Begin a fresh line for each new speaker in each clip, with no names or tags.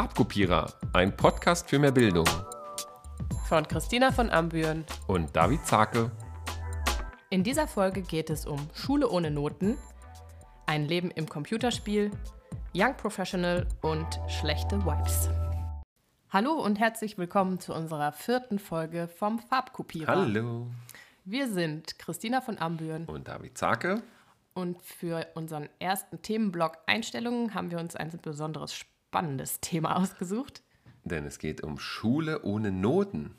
Farbkopierer, ein Podcast für mehr Bildung.
Von Christina von Ambüren
und David Zake.
In dieser Folge geht es um Schule ohne Noten, ein Leben im Computerspiel, Young Professional und schlechte Vibes. Hallo und herzlich willkommen zu unserer vierten Folge vom Farbkopierer.
Hallo.
Wir sind Christina von Ambüren
und David Zake.
Und für unseren ersten Themenblock Einstellungen haben wir uns ein besonderes spannendes Thema ausgesucht.
Denn es geht um Schule ohne Noten.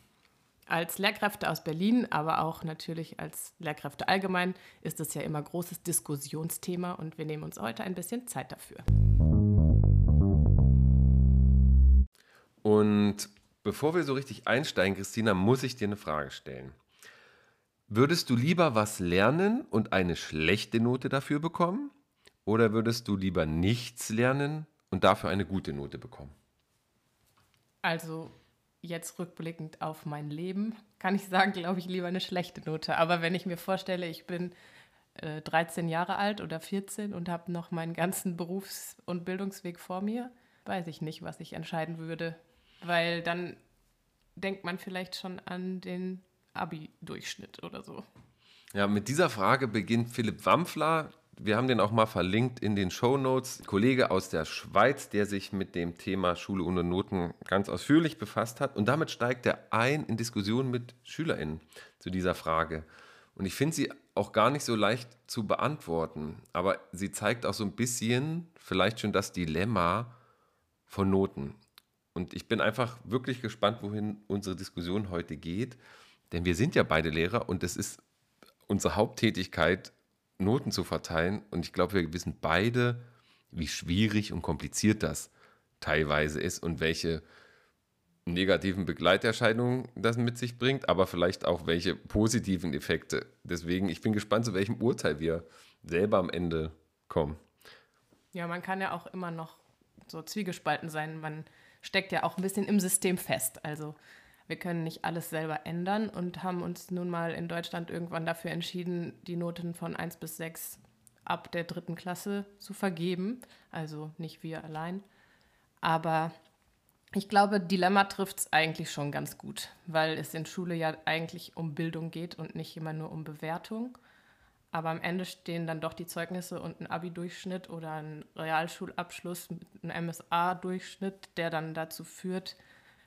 Als Lehrkräfte aus Berlin, aber auch natürlich als Lehrkräfte allgemein, ist es ja immer großes Diskussionsthema und wir nehmen uns heute ein bisschen Zeit dafür.
Und bevor wir so richtig einsteigen, Christina, muss ich dir eine Frage stellen. Würdest du lieber was lernen und eine schlechte Note dafür bekommen? Oder würdest du lieber nichts lernen und dafür eine gute Note bekommen?
Also jetzt rückblickend auf mein Leben kann ich sagen, glaube ich, lieber eine schlechte Note. Aber wenn ich mir vorstelle, ich bin äh, 13 Jahre alt oder 14 und habe noch meinen ganzen Berufs- und Bildungsweg vor mir, weiß ich nicht, was ich entscheiden würde. Weil dann denkt man vielleicht schon an den Abi-Durchschnitt oder so?
Ja, mit dieser Frage beginnt Philipp Wampfler. Wir haben den auch mal verlinkt in den Show Notes. Kollege aus der Schweiz, der sich mit dem Thema Schule ohne Noten ganz ausführlich befasst hat. Und damit steigt er ein in Diskussionen mit SchülerInnen zu dieser Frage. Und ich finde sie auch gar nicht so leicht zu beantworten. Aber sie zeigt auch so ein bisschen vielleicht schon das Dilemma von Noten. Und ich bin einfach wirklich gespannt, wohin unsere Diskussion heute geht. Denn wir sind ja beide Lehrer und es ist unsere Haupttätigkeit, Noten zu verteilen. Und ich glaube, wir wissen beide, wie schwierig und kompliziert das teilweise ist und welche negativen Begleiterscheinungen das mit sich bringt, aber vielleicht auch welche positiven Effekte. Deswegen, ich bin gespannt, zu welchem Urteil wir selber am Ende kommen.
Ja, man kann ja auch immer noch so zwiegespalten sein. Man steckt ja auch ein bisschen im System fest. Also wir können nicht alles selber ändern und haben uns nun mal in Deutschland irgendwann dafür entschieden, die Noten von 1 bis 6 ab der dritten Klasse zu vergeben. Also nicht wir allein. Aber ich glaube, Dilemma trifft es eigentlich schon ganz gut, weil es in Schule ja eigentlich um Bildung geht und nicht immer nur um Bewertung. Aber am Ende stehen dann doch die Zeugnisse und ein Abi-Durchschnitt oder ein Realschulabschluss mit einem MSA-Durchschnitt, der dann dazu führt,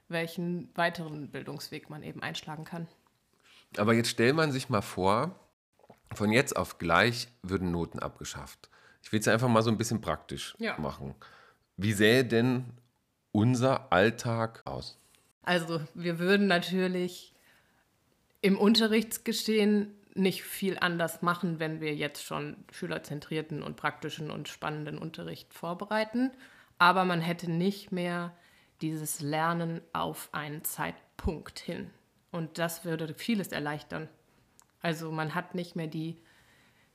welchen weiteren Bildungsweg man eben einschlagen kann.
Aber jetzt stellt man sich mal vor, von jetzt auf gleich würden Noten abgeschafft. Ich will es einfach mal so ein bisschen praktisch ja. machen. Wie sähe denn unser Alltag aus?
Also wir würden natürlich im Unterrichtsgeschehen nicht viel anders machen, wenn wir jetzt schon schülerzentrierten und praktischen und spannenden Unterricht vorbereiten. Aber man hätte nicht mehr dieses Lernen auf einen Zeitpunkt hin. Und das würde vieles erleichtern. Also man hat nicht mehr die,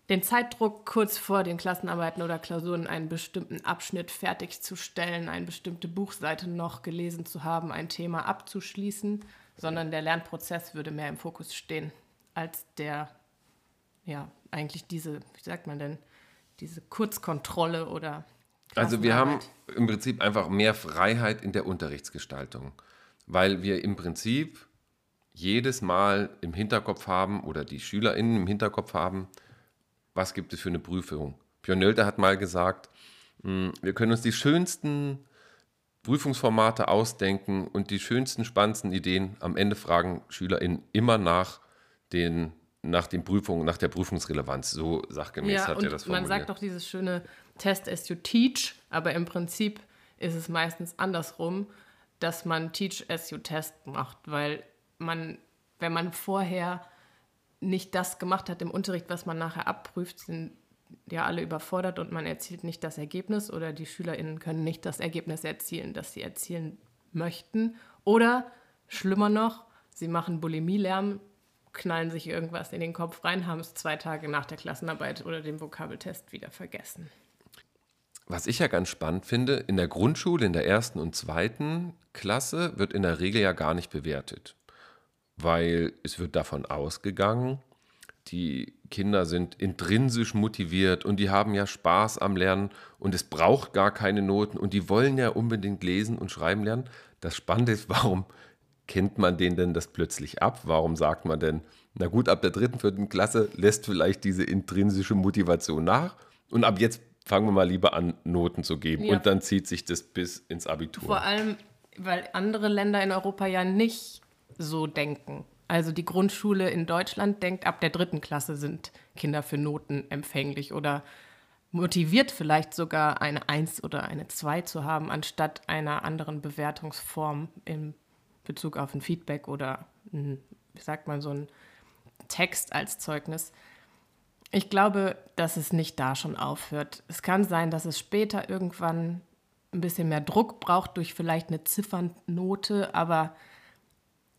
den Zeitdruck, kurz vor den Klassenarbeiten oder Klausuren einen bestimmten Abschnitt fertigzustellen, eine bestimmte Buchseite noch gelesen zu haben, ein Thema abzuschließen, sondern der Lernprozess würde mehr im Fokus stehen als der, ja, eigentlich diese, wie sagt man denn, diese Kurzkontrolle oder
also wir haben im Prinzip einfach mehr Freiheit in der Unterrichtsgestaltung, weil wir im Prinzip jedes Mal im Hinterkopf haben oder die SchülerInnen im Hinterkopf haben, was gibt es für eine Prüfung. Björn Nölter hat mal gesagt, hm, wir können uns die schönsten Prüfungsformate ausdenken und die schönsten, spannendsten Ideen am Ende fragen SchülerInnen immer nach den nach den Prüfungen, nach der Prüfungsrelevanz. So sachgemäß ja, hat er das
formuliert. Man sagt doch dieses schöne Test as you teach, aber im Prinzip ist es meistens andersrum, dass man Teach as you test macht, weil man, wenn man vorher nicht das gemacht hat im Unterricht, was man nachher abprüft, sind ja alle überfordert und man erzielt nicht das Ergebnis oder die SchülerInnen können nicht das Ergebnis erzielen, das sie erzielen möchten. Oder schlimmer noch, sie machen Bulimie-Lärm, knallen sich irgendwas in den Kopf rein, haben es zwei Tage nach der Klassenarbeit oder dem Vokabeltest wieder vergessen.
Was ich ja ganz spannend finde, in der Grundschule, in der ersten und zweiten Klasse wird in der Regel ja gar nicht bewertet, weil es wird davon ausgegangen, die Kinder sind intrinsisch motiviert und die haben ja Spaß am Lernen und es braucht gar keine Noten und die wollen ja unbedingt lesen und schreiben lernen. Das Spannende ist, warum kennt man denen denn das plötzlich ab? Warum sagt man denn, na gut, ab der dritten, vierten Klasse lässt vielleicht diese intrinsische Motivation nach und ab jetzt fangen wir mal lieber an, Noten zu geben ja. und dann zieht sich das bis ins Abitur.
Vor allem, weil andere Länder in Europa ja nicht so denken. Also die Grundschule in Deutschland denkt, ab der dritten Klasse sind Kinder für Noten empfänglich oder motiviert vielleicht sogar eine Eins oder eine Zwei zu haben, anstatt einer anderen Bewertungsform in Bezug auf ein Feedback oder, ein, wie sagt man, so ein Text als Zeugnis. Ich glaube, dass es nicht da schon aufhört. Es kann sein, dass es später irgendwann ein bisschen mehr Druck braucht durch vielleicht eine Ziffernnote, aber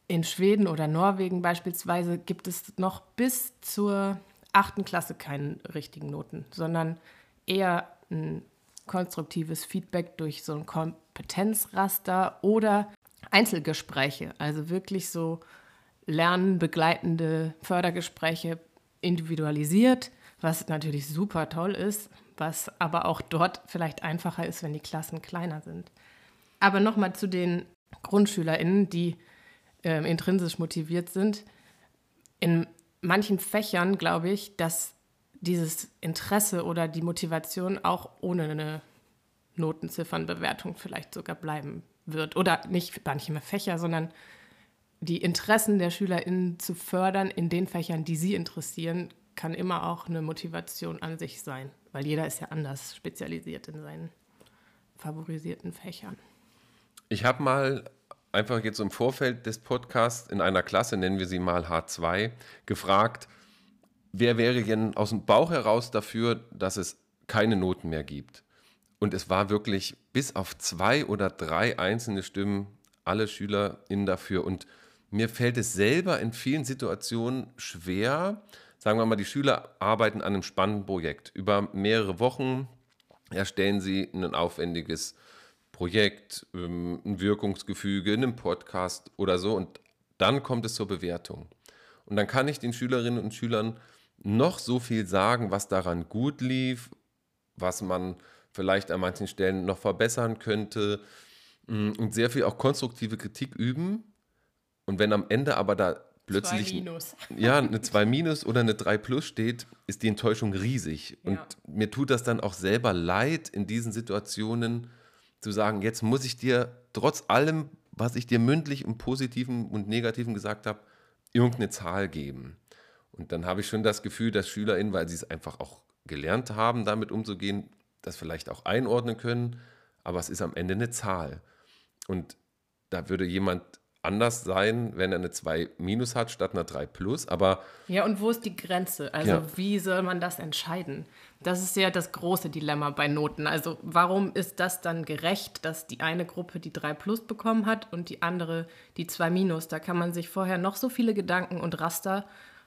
in Schweden oder Norwegen beispielsweise gibt es noch bis zur achten Klasse keine richtigen Noten, sondern eher ein konstruktives Feedback durch so ein Kompetenzraster oder Einzelgespräche, also wirklich so lernbegleitende Fördergespräche individualisiert, was natürlich super toll ist, was aber auch dort vielleicht einfacher ist, wenn die Klassen kleiner sind. Aber nochmal zu den GrundschülerInnen, die äh, intrinsisch motiviert sind. In manchen Fächern glaube ich, dass dieses Interesse oder die Motivation auch ohne eine Notenziffernbewertung vielleicht sogar bleiben wird. Oder nicht manche Fächer, sondern die Interessen der SchülerInnen zu fördern in den Fächern, die sie interessieren, kann immer auch eine Motivation an sich sein. Weil jeder ist ja anders spezialisiert in seinen favorisierten Fächern.
Ich habe mal einfach jetzt im Vorfeld des Podcasts in einer Klasse, nennen wir sie mal H2, gefragt, wer wäre denn aus dem Bauch heraus dafür, dass es keine Noten mehr gibt? Und es war wirklich bis auf zwei oder drei einzelne Stimmen alle SchülerInnen dafür. Und mir fällt es selber in vielen Situationen schwer, sagen wir mal, die Schüler arbeiten an einem spannenden Projekt. Über mehrere Wochen erstellen sie ein aufwendiges Projekt, ähm, ein Wirkungsgefüge, einen Podcast oder so. Und dann kommt es zur Bewertung. Und dann kann ich den Schülerinnen und Schülern noch so viel sagen, was daran gut lief, was man vielleicht an manchen Stellen noch verbessern könnte mm, und sehr viel auch konstruktive Kritik üben. Und wenn am Ende aber da plötzlich ja, eine 2 minus oder eine 3 plus steht, ist die Enttäuschung riesig. Ja. Und mir tut das dann auch selber leid in diesen Situationen, zu sagen, jetzt muss ich dir trotz allem, was ich dir mündlich im Positiven und Negativen gesagt habe, irgendeine Zahl geben. Und dann habe ich schon das Gefühl, dass SchülerInnen, weil sie es einfach auch gelernt haben, damit umzugehen, das vielleicht auch einordnen können, aber es ist am Ende eine Zahl. Und da würde jemand anders sein, wenn er eine 2 minus hat statt einer 3 plus. Aber
ja, und wo ist die Grenze? Also ja. wie soll man das entscheiden? Das ist ja das große Dilemma bei Noten. Also warum ist das dann gerecht, dass die eine Gruppe die 3 plus bekommen hat und die andere die 2 minus? Da kann man sich vorher noch so viele Gedanken und Raster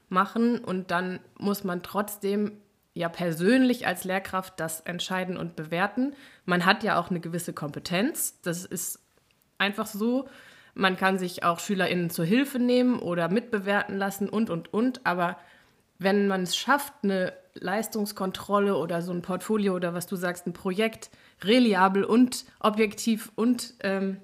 machen und dann muss man trotzdem ja persönlich als Lehrkraft das entscheiden und bewerten. Man hat ja auch eine gewisse Kompetenz. Das ist einfach so. Man kann sich auch SchülerInnen zur Hilfe nehmen oder mitbewerten lassen und, und, und. Aber wenn man es schafft, eine Leistungskontrolle oder so ein Portfolio oder was du sagst, ein Projekt reliabel und objektiv und ähm,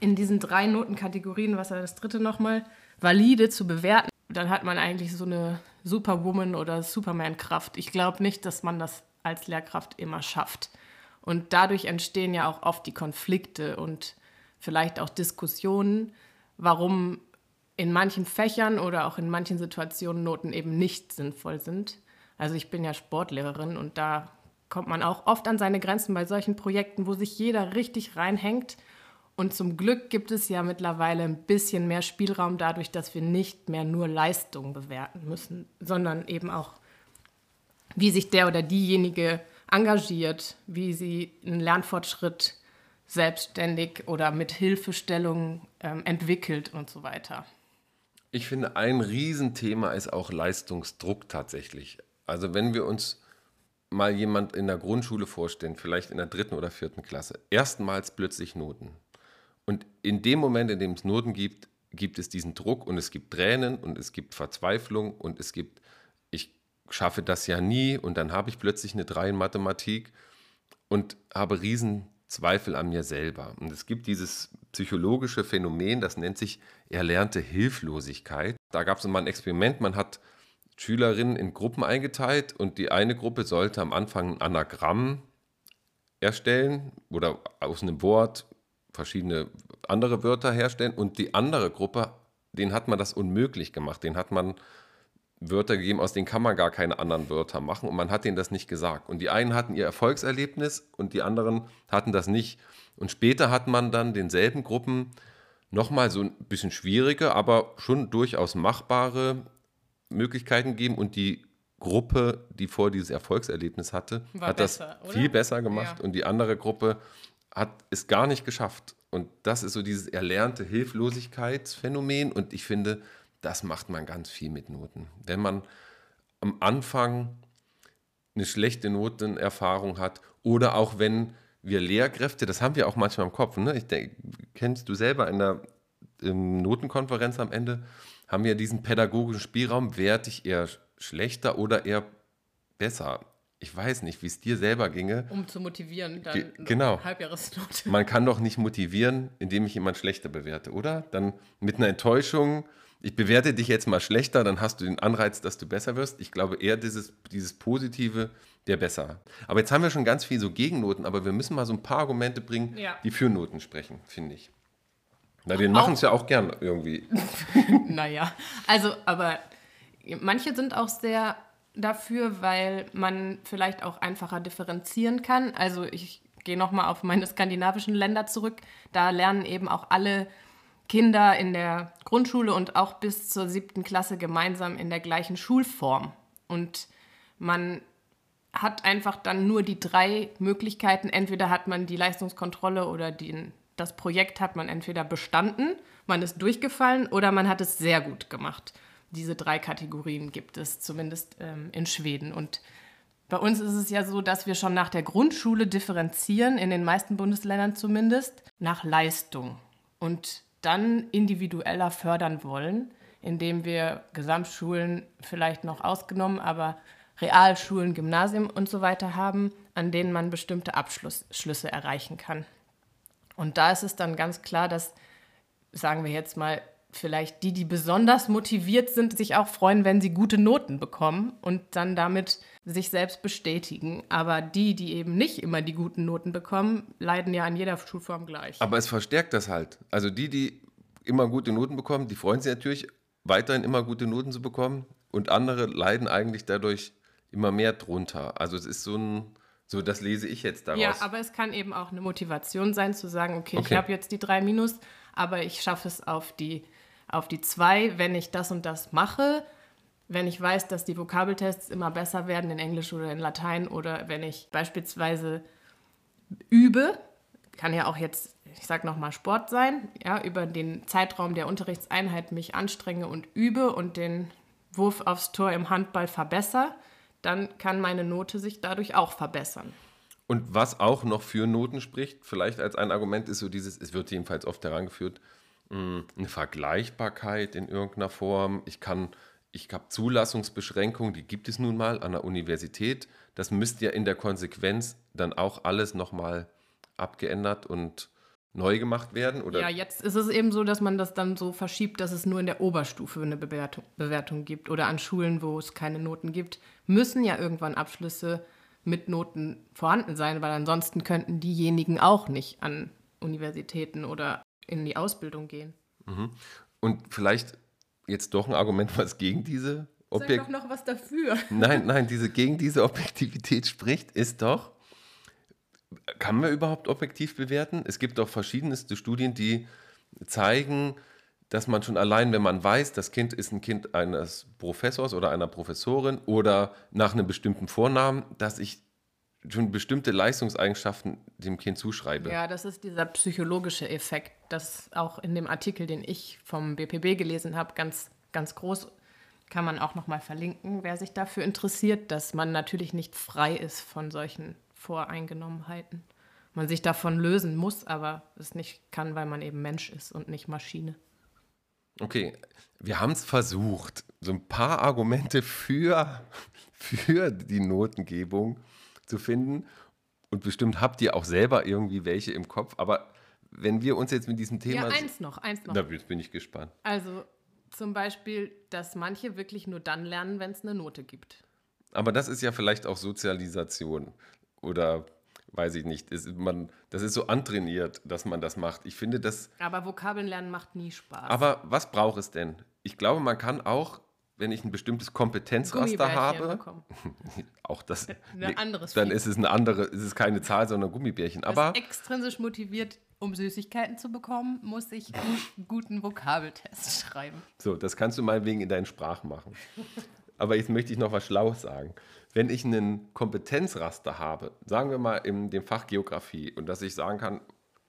in diesen drei Notenkategorien, was war das dritte nochmal, valide zu bewerten, dann hat man eigentlich so eine Superwoman oder Superman-Kraft. Ich glaube nicht, dass man das als Lehrkraft immer schafft. Und dadurch entstehen ja auch oft die Konflikte und vielleicht auch Diskussionen, warum in manchen Fächern oder auch in manchen Situationen Noten eben nicht sinnvoll sind. Also ich bin ja Sportlehrerin und da kommt man auch oft an seine Grenzen bei solchen Projekten, wo sich jeder richtig reinhängt. Und zum Glück gibt es ja mittlerweile ein bisschen mehr Spielraum dadurch, dass wir nicht mehr nur Leistung bewerten müssen, sondern eben auch, wie sich der oder diejenige engagiert, wie sie einen Lernfortschritt selbstständig oder mit Hilfestellung ähm, entwickelt und so weiter.
Ich finde, ein Riesenthema ist auch Leistungsdruck tatsächlich. Also wenn wir uns mal jemand in der Grundschule vorstellen, vielleicht in der dritten oder vierten Klasse, erstmals plötzlich Noten. Und in dem Moment, in dem es Noten gibt, gibt es diesen Druck und es gibt Tränen und es gibt Verzweiflung und es gibt, ich schaffe das ja nie und dann habe ich plötzlich eine 3 in Mathematik und habe riesen Zweifel an mir selber. Und es gibt dieses psychologische Phänomen, das nennt sich erlernte Hilflosigkeit. Da gab es mal ein Experiment, man hat Schülerinnen in Gruppen eingeteilt und die eine Gruppe sollte am Anfang ein Anagramm erstellen oder aus einem Wort verschiedene andere Wörter herstellen und die andere Gruppe, denen hat man das unmöglich gemacht, den hat man Wörter gegeben, aus denen kann man gar keine anderen Wörter machen und man hat denen das nicht gesagt. Und die einen hatten ihr Erfolgserlebnis und die anderen hatten das nicht. Und später hat man dann denselben Gruppen nochmal so ein bisschen schwierige, aber schon durchaus machbare Möglichkeiten gegeben und die Gruppe, die vor dieses Erfolgserlebnis hatte,
War
hat
besser,
das
oder?
viel besser gemacht
Ja.
und die andere Gruppe hat es gar nicht geschafft. Und das ist so dieses erlernte Hilflosigkeitsphänomen und ich finde, das macht man ganz viel mit Noten. Wenn man am Anfang eine schlechte Notenerfahrung hat oder auch wenn wir Lehrkräfte, das haben wir auch manchmal im Kopf, ne? ich denk, kennst du selber in der Notenkonferenz am Ende, haben wir diesen pädagogischen Spielraum, werte ich eher schlechter oder eher besser. Ich weiß nicht, wie es dir selber ginge.
Um zu motivieren, dann
Ge- genau.
Halbjahresnote.
Man kann doch nicht motivieren, indem ich jemand schlechter bewerte, oder? Dann mit einer Enttäuschung, ich bewerte dich jetzt mal schlechter, dann hast du den Anreiz, dass du besser wirst. Ich glaube eher dieses, dieses Positive wäre besser. Aber jetzt haben wir schon ganz viel so Gegennoten, aber wir müssen mal so ein paar Argumente bringen,
Ja.
die für Noten sprechen, finde ich. Na, wir machen es ja auch gern irgendwie.
Naja, also, aber manche sind auch sehr dafür, weil man vielleicht auch einfacher differenzieren kann. Also ich gehe nochmal auf meine skandinavischen Länder zurück. Da lernen eben auch alle Kinder in der Grundschule und auch bis zur siebten Klasse gemeinsam in der gleichen Schulform. Und man hat einfach dann nur die drei Möglichkeiten. Entweder hat man die Leistungskontrolle oder den, das Projekt hat man entweder bestanden, man ist durchgefallen oder man hat es sehr gut gemacht. Diese drei Kategorien gibt es zumindest ähm, in Schweden. Und bei uns ist es ja so, dass wir schon nach der Grundschule differenzieren, in den meisten Bundesländern zumindest, nach Leistung. Und dann individueller fördern wollen, indem wir Gesamtschulen vielleicht noch ausgenommen, aber Realschulen, Gymnasien und so weiter haben, an denen man bestimmte Abschlüsse erreichen kann. Und da ist es dann ganz klar, dass, sagen wir jetzt mal, vielleicht die, die besonders motiviert sind, sich auch freuen, wenn sie gute Noten bekommen und dann damit sich selbst bestätigen. Aber die, die eben nicht immer die guten Noten bekommen, leiden ja an jeder Schulform gleich.
Aber es verstärkt das halt. Also die, die immer gute Noten bekommen, die freuen sich natürlich, weiterhin immer gute Noten zu bekommen. Und andere leiden eigentlich dadurch immer mehr drunter. Also es ist so ein, so das lese ich jetzt daraus.
Ja, aber es kann eben auch eine Motivation sein, zu sagen, okay,
Okay.
ich habe jetzt die drei Minus, aber ich schaffe es auf die, auf die zwei, wenn ich das und das mache. Wenn ich weiß, dass die Vokabeltests immer besser werden in Englisch oder in Latein oder wenn ich beispielsweise übe, kann ja auch jetzt, ich sag nochmal Sport sein, ja, über den Zeitraum der Unterrichtseinheit mich anstrenge und übe und den Wurf aufs Tor im Handball verbessere, dann kann meine Note sich dadurch auch verbessern.
Und was auch noch für Noten spricht, vielleicht als ein Argument, ist so dieses, es wird jedenfalls oft herangeführt, mh, eine Vergleichbarkeit in irgendeiner Form. Ich kann, ich habe Zulassungsbeschränkungen, die gibt es nun mal an der Universität. Das müsste ja in der Konsequenz dann auch alles nochmal abgeändert und neu gemacht werden. Oder
Ja, jetzt ist es eben so, dass man das dann so verschiebt, dass es nur in der Oberstufe eine Bewertung, Bewertung gibt. Oder an Schulen, wo es keine Noten gibt, müssen ja irgendwann Abschlüsse mit Noten vorhanden sein, weil ansonsten könnten diejenigen auch nicht an Universitäten oder in die Ausbildung gehen.
Und vielleicht jetzt doch ein Argument, was gegen diese
Sag
Objekt
doch noch was dafür.
Nein, nein, diese, gegen diese Objektivität spricht, ist doch, kann man überhaupt objektiv bewerten? Es gibt doch verschiedenste Studien, die zeigen, dass man schon allein, wenn man weiß, das Kind ist ein Kind eines Professors oder einer Professorin oder nach einem bestimmten Vornamen, dass ich schon bestimmte Leistungseigenschaften dem Kind zuschreibe.
Ja, das ist dieser psychologische Effekt, das auch in dem Artikel, den ich vom BPB gelesen habe, ganz, ganz groß kann man auch nochmal verlinken, wer sich dafür interessiert, dass man natürlich nicht frei ist von solchen Voreingenommenheiten. Man sich davon lösen muss, aber es nicht kann, weil man eben Mensch ist und nicht Maschine.
Okay, wir haben es versucht, so ein paar Argumente für, für die Notengebung zu finden. Und bestimmt habt ihr auch selber irgendwie welche im Kopf. Aber wenn wir uns jetzt mit diesem Thema.
Ja, eins noch, eins noch.
Da bin ich gespannt.
Also zum Beispiel, dass manche wirklich nur dann lernen, wenn es eine Note gibt.
Aber das ist ja vielleicht auch Sozialisation. Oder weiß ich nicht. Ist man, das ist so antrainiert, dass man das macht. Ich finde das.
Aber Vokabeln lernen macht nie Spaß.
Aber was braucht es denn? Ich glaube, man kann auch, wenn ich ein bestimmtes Kompetenzraster habe, auch das.
anderes
dann ist es eine andere, ist es keine Zahl, sondern Gummibärchen. Aber
extrinsisch motiviert, um Süßigkeiten zu bekommen, muss ich einen guten Vokabeltest schreiben.
So, das kannst du meinetwegen in deinen Sprachen machen. Aber jetzt möchte ich noch was Schlaues sagen wenn ich einen Kompetenzraster habe, sagen wir mal in dem Fach Geografie, und dass ich sagen kann,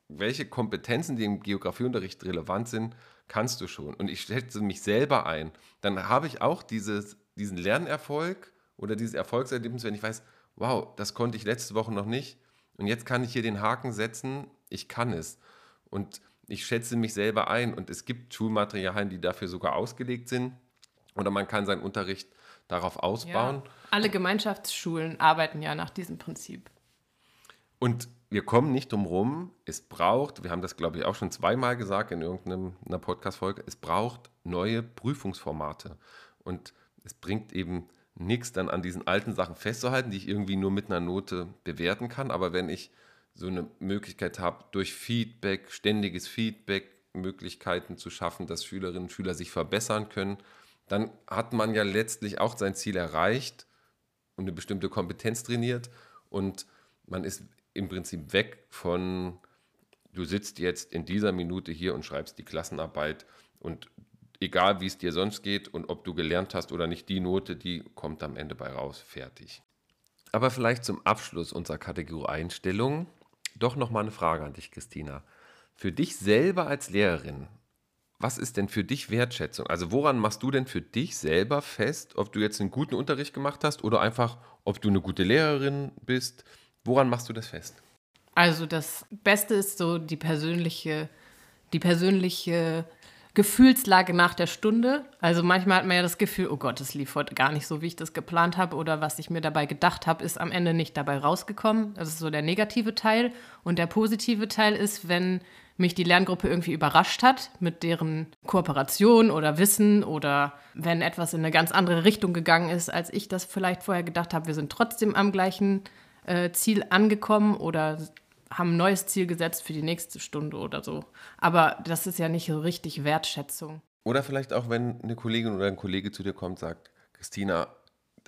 welche Kompetenzen, die im Geografieunterricht relevant sind, kannst du schon. Und ich schätze mich selber ein. Dann habe ich auch dieses, diesen Lernerfolg oder dieses Erfolgserlebnis, wenn ich weiß, wow, das konnte ich letzte Woche noch nicht. Und jetzt kann ich hier den Haken setzen, ich kann es. Und ich schätze mich selber ein. Und es gibt Schulmaterialien, die dafür sogar ausgelegt sind. Oder man kann seinen Unterricht darauf ausbauen. Ja.
Alle Gemeinschaftsschulen arbeiten ja nach diesem Prinzip.
Und wir kommen nicht drum rum, es braucht, wir haben das glaube ich auch schon zweimal gesagt in irgendeiner Podcast-Folge, es braucht neue Prüfungsformate. Und es bringt eben nichts dann an diesen alten Sachen festzuhalten, die ich irgendwie nur mit einer Note bewerten kann. Aber wenn ich so eine Möglichkeit habe, durch Feedback, ständiges Feedback, Möglichkeiten zu schaffen, dass Schülerinnen und Schüler sich verbessern können, dann hat man ja letztlich auch sein Ziel erreicht und eine bestimmte Kompetenz trainiert und man ist im Prinzip weg von, du sitzt jetzt in dieser Minute hier und schreibst die Klassenarbeit und egal wie es dir sonst geht und ob du gelernt hast oder nicht, die Note, die kommt am Ende bei raus, fertig. Aber vielleicht zum Abschluss unserer Kategorie Einstellung doch nochmal eine Frage an dich, Christina. Für dich selber als Lehrerin, was ist denn für dich Wertschätzung? Also woran machst du denn für dich selber fest, ob du jetzt einen guten Unterricht gemacht hast oder einfach, ob du eine gute Lehrerin bist? Woran machst du das fest?
Also das Beste ist so die persönliche, die persönliche Gefühlslage nach der Stunde. Also manchmal hat man ja das Gefühl, oh Gott, es lief heute gar nicht so, wie ich das geplant habe oder was ich mir dabei gedacht habe, ist am Ende nicht dabei rausgekommen. Das ist so der negative Teil. Und der positive Teil ist, wenn mich die Lerngruppe irgendwie überrascht hat mit deren Kooperation oder Wissen oder wenn etwas in eine ganz andere Richtung gegangen ist, als ich das vielleicht vorher gedacht habe. Wir sind trotzdem am gleichen äh, Ziel angekommen oder haben ein neues Ziel gesetzt für die nächste Stunde oder so. Aber das ist ja nicht so richtig Wertschätzung.
Oder vielleicht auch, wenn eine Kollegin oder ein Kollege zu dir kommt und sagt, Christina,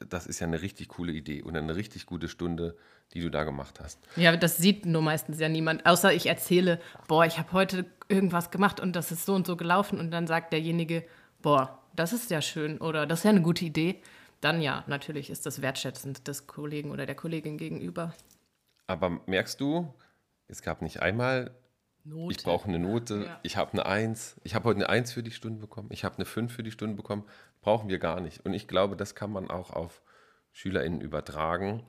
das ist ja eine richtig coole Idee und eine richtig gute Stunde die du da gemacht hast.
Ja, das sieht nur meistens ja niemand, außer ich erzähle, boah, ich habe heute irgendwas gemacht und das ist so und so gelaufen und dann sagt derjenige, boah, das ist ja schön oder das ist ja eine gute Idee. Dann ja, natürlich ist das wertschätzend des Kollegen oder der Kollegin gegenüber.
Aber merkst du, es gab nicht einmal, Note. ich brauche eine Note, ja. ich habe eine Eins, ich habe heute eine Eins für die Stunde bekommen, ich habe eine Fünf für die Stunde bekommen, brauchen wir gar nicht. Und ich glaube, das kann man auch auf SchülerInnen übertragen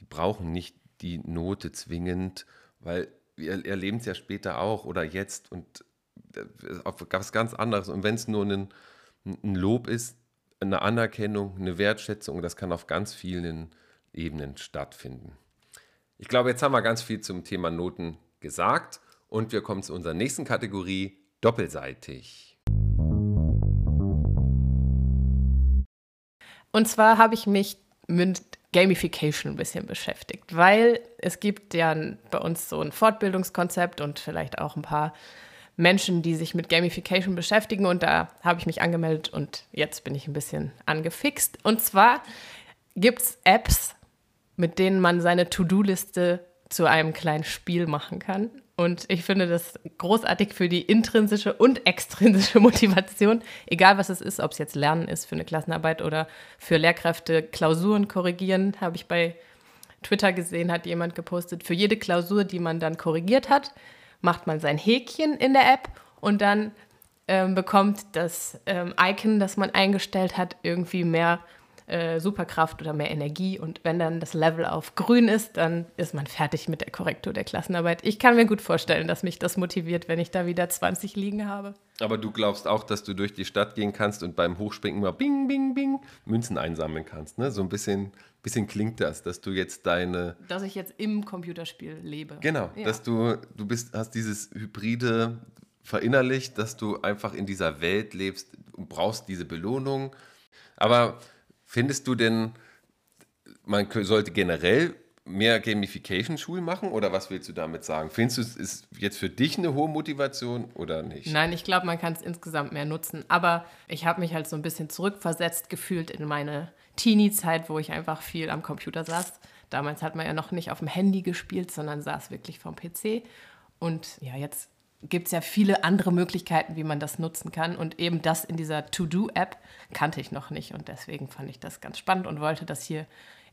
die brauchen nicht die Note zwingend, weil wir erleben es ja später auch oder jetzt und auf was ganz anderes. Und wenn es nur ein, ein Lob ist, eine Anerkennung, eine Wertschätzung, das kann auf ganz vielen Ebenen stattfinden. Ich glaube, jetzt haben wir ganz viel zum Thema Noten gesagt und wir kommen zu unserer nächsten Kategorie, doppelseitig.
Und zwar habe ich mich mit Gamification ein bisschen beschäftigt, weil es gibt ja bei uns so ein Fortbildungskonzept und vielleicht auch ein paar Menschen, die sich mit Gamification beschäftigen und da habe ich mich angemeldet und jetzt bin ich ein bisschen angefixt. Und zwar gibt es Apps, mit denen man seine To-Do-Liste zu einem kleinen Spiel machen kann. Und ich finde das großartig für die intrinsische und extrinsische Motivation, egal was es ist, ob es jetzt Lernen ist für eine Klassenarbeit oder für Lehrkräfte Klausuren korrigieren, habe ich bei Twitter gesehen, hat jemand gepostet, für jede Klausur, die man dann korrigiert hat, macht man sein Häkchen in der App und dann ähm, bekommt das ähm, Icon, das man eingestellt hat, irgendwie mehr äh, Superkraft oder mehr Energie. Und wenn dann das Level auf grün ist, dann ist man fertig mit der Korrektur der Klassenarbeit. Ich kann mir gut vorstellen, dass mich das motiviert, wenn ich da wieder 20 liegen habe.
Aber du glaubst auch, dass du durch die Stadt gehen kannst und beim Hochspringen mal bing, bing, bing Münzen einsammeln kannst. Ne? So ein bisschen, bisschen klingt das, dass du jetzt deine.
Dass ich jetzt im Computerspiel lebe.
Genau, ja. dass du, du bist, hast dieses hybride verinnerlicht, dass du einfach in dieser Welt lebst und brauchst diese Belohnung. Aber findest du denn, man sollte generell mehr Gamification-Schulen machen oder was willst du damit sagen? Findest du, es ist jetzt für dich eine hohe Motivation oder nicht?
Nein, ich glaube, man kann es insgesamt mehr nutzen. Aber ich habe mich halt so ein bisschen zurückversetzt gefühlt in meine Teenie-Zeit, wo ich einfach viel am Computer saß. Damals hat man ja noch nicht auf dem Handy gespielt, sondern saß wirklich vom PC. Und ja, jetzt gibt es ja viele andere Möglichkeiten, wie man das nutzen kann. Und eben das in dieser To-Do-App kannte ich noch nicht. Und deswegen fand ich das ganz spannend und wollte das hier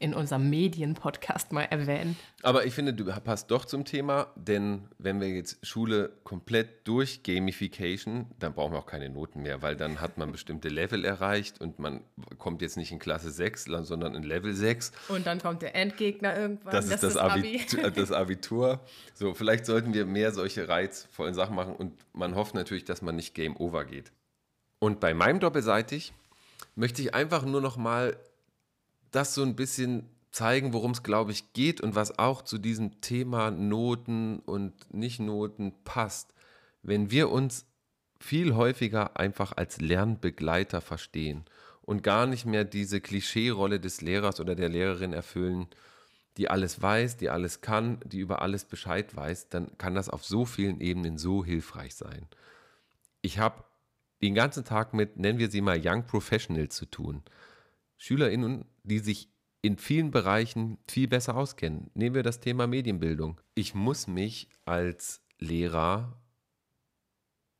in unserem Medienpodcast mal erwähnen.
Aber ich finde, du passt doch zum Thema, denn wenn wir jetzt Schule komplett durch Gamification, dann brauchen wir auch keine Noten mehr, weil dann hat man bestimmte Level erreicht und man kommt jetzt nicht in Klasse 6, sondern in Level 6.
Und dann kommt der Endgegner irgendwann.
Das, das ist das, Abitur, das Abitur. So, vielleicht sollten wir mehr solche reizvollen Sachen machen und man hofft natürlich, dass man nicht Game Over geht. Und bei meinem Doppelseitig möchte ich einfach nur noch mal das so ein bisschen zeigen, worum es, glaube ich, geht und was auch zu diesem Thema Noten und Nicht-Noten passt. Wenn wir uns viel häufiger einfach als Lernbegleiter verstehen und gar nicht mehr diese Klischee-Rolle des Lehrers oder der Lehrerin erfüllen, die alles weiß, die alles kann, die über alles Bescheid weiß, dann kann das auf so vielen Ebenen so hilfreich sein. Ich habe den ganzen Tag mit, nennen wir sie mal Young Professionals zu tun. SchülerInnen, die sich in vielen Bereichen viel besser auskennen. Nehmen wir das Thema Medienbildung. Ich muss mich als Lehrer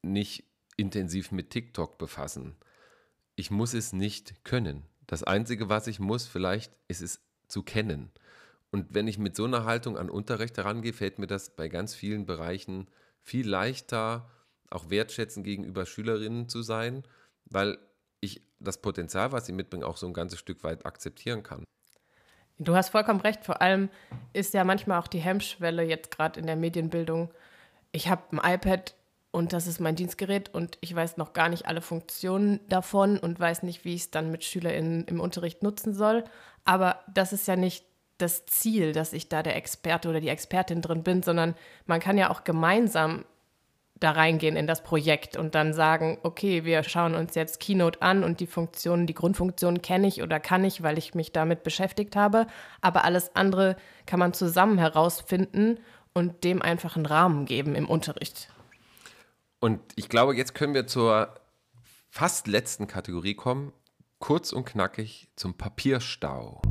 nicht intensiv mit TikTok befassen. Ich muss es nicht können. Das Einzige, was ich muss, vielleicht ist es zu kennen. Und wenn ich mit so einer Haltung an Unterricht herangehe, fällt mir das bei ganz vielen Bereichen viel leichter, auch wertschätzend gegenüber Schülerinnen zu sein, weil ich das Potenzial, was sie mitbringen, auch so ein ganzes Stück weit akzeptieren kann.
Du hast vollkommen recht. Vor allem ist ja manchmal auch die Hemmschwelle jetzt gerade in der Medienbildung. Ich habe ein iPad und das ist mein Dienstgerät und ich weiß noch gar nicht alle Funktionen davon und weiß nicht, wie ich es dann mit SchülerInnen im Unterricht nutzen soll. Aber das ist ja nicht das Ziel, dass ich da der Experte oder die Expertin drin bin, sondern man kann ja auch gemeinsam da reingehen in das Projekt und dann sagen, okay, wir schauen uns jetzt Keynote an und die Funktionen, die Grundfunktionen kenne ich oder kann ich, weil ich mich damit beschäftigt habe, aber alles andere kann man zusammen herausfinden und dem einfach einen Rahmen geben im Unterricht.
Und ich glaube, jetzt können wir zur fast letzten Kategorie kommen, kurz und knackig zum Papierstau.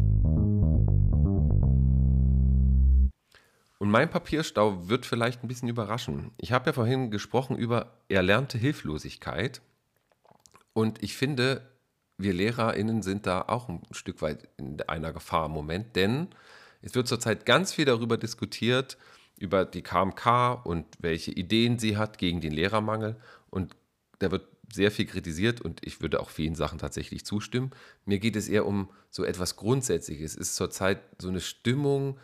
Und mein Papierstau wird vielleicht ein bisschen überraschen. Ich habe ja vorhin gesprochen über erlernte Hilflosigkeit. Und ich finde, wir LehrerInnen sind da auch ein Stück weit in einer Gefahr im Moment, denn es wird zurzeit ganz viel darüber diskutiert, über die KMK und welche Ideen sie hat gegen den Lehrermangel. Und da wird sehr viel kritisiert und ich würde auch vielen Sachen tatsächlich zustimmen. Mir geht es eher um so etwas Grundsätzliches. Es ist zurzeit so eine Stimmung,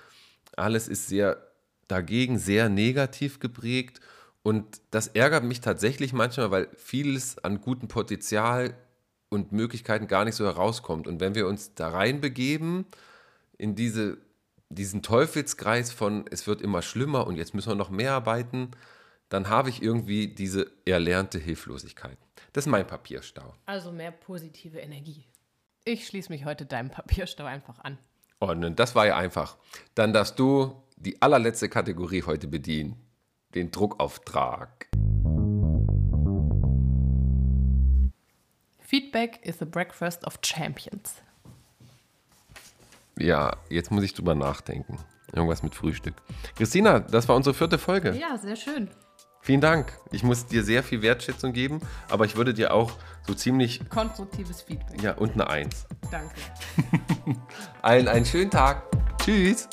alles ist sehr dagegen sehr negativ geprägt. Und das ärgert mich tatsächlich manchmal, weil vieles an gutem Potenzial und Möglichkeiten gar nicht so herauskommt. Und wenn wir uns da reinbegeben in diese, diesen Teufelskreis von es wird immer schlimmer und jetzt müssen wir noch mehr arbeiten, dann habe ich irgendwie diese erlernte Hilflosigkeit. Das ist mein Papierstau.
Also mehr positive Energie. Ich schließe mich heute deinem Papierstau einfach an.
Und oh, das war ja einfach. Dann darfst du die allerletzte Kategorie heute bedienen. Den Druckauftrag.
Feedback is the breakfast of champions.
Ja, jetzt muss ich drüber nachdenken. Irgendwas mit Frühstück. Christina, das war unsere vierte Folge.
Ja, sehr schön.
Vielen Dank. Ich muss dir sehr viel Wertschätzung geben, aber ich würde dir auch so ziemlich.
Konstruktives Feedback.
Ja, und eine Eins.
Danke.
Allen einen schönen Tag. Tschüss.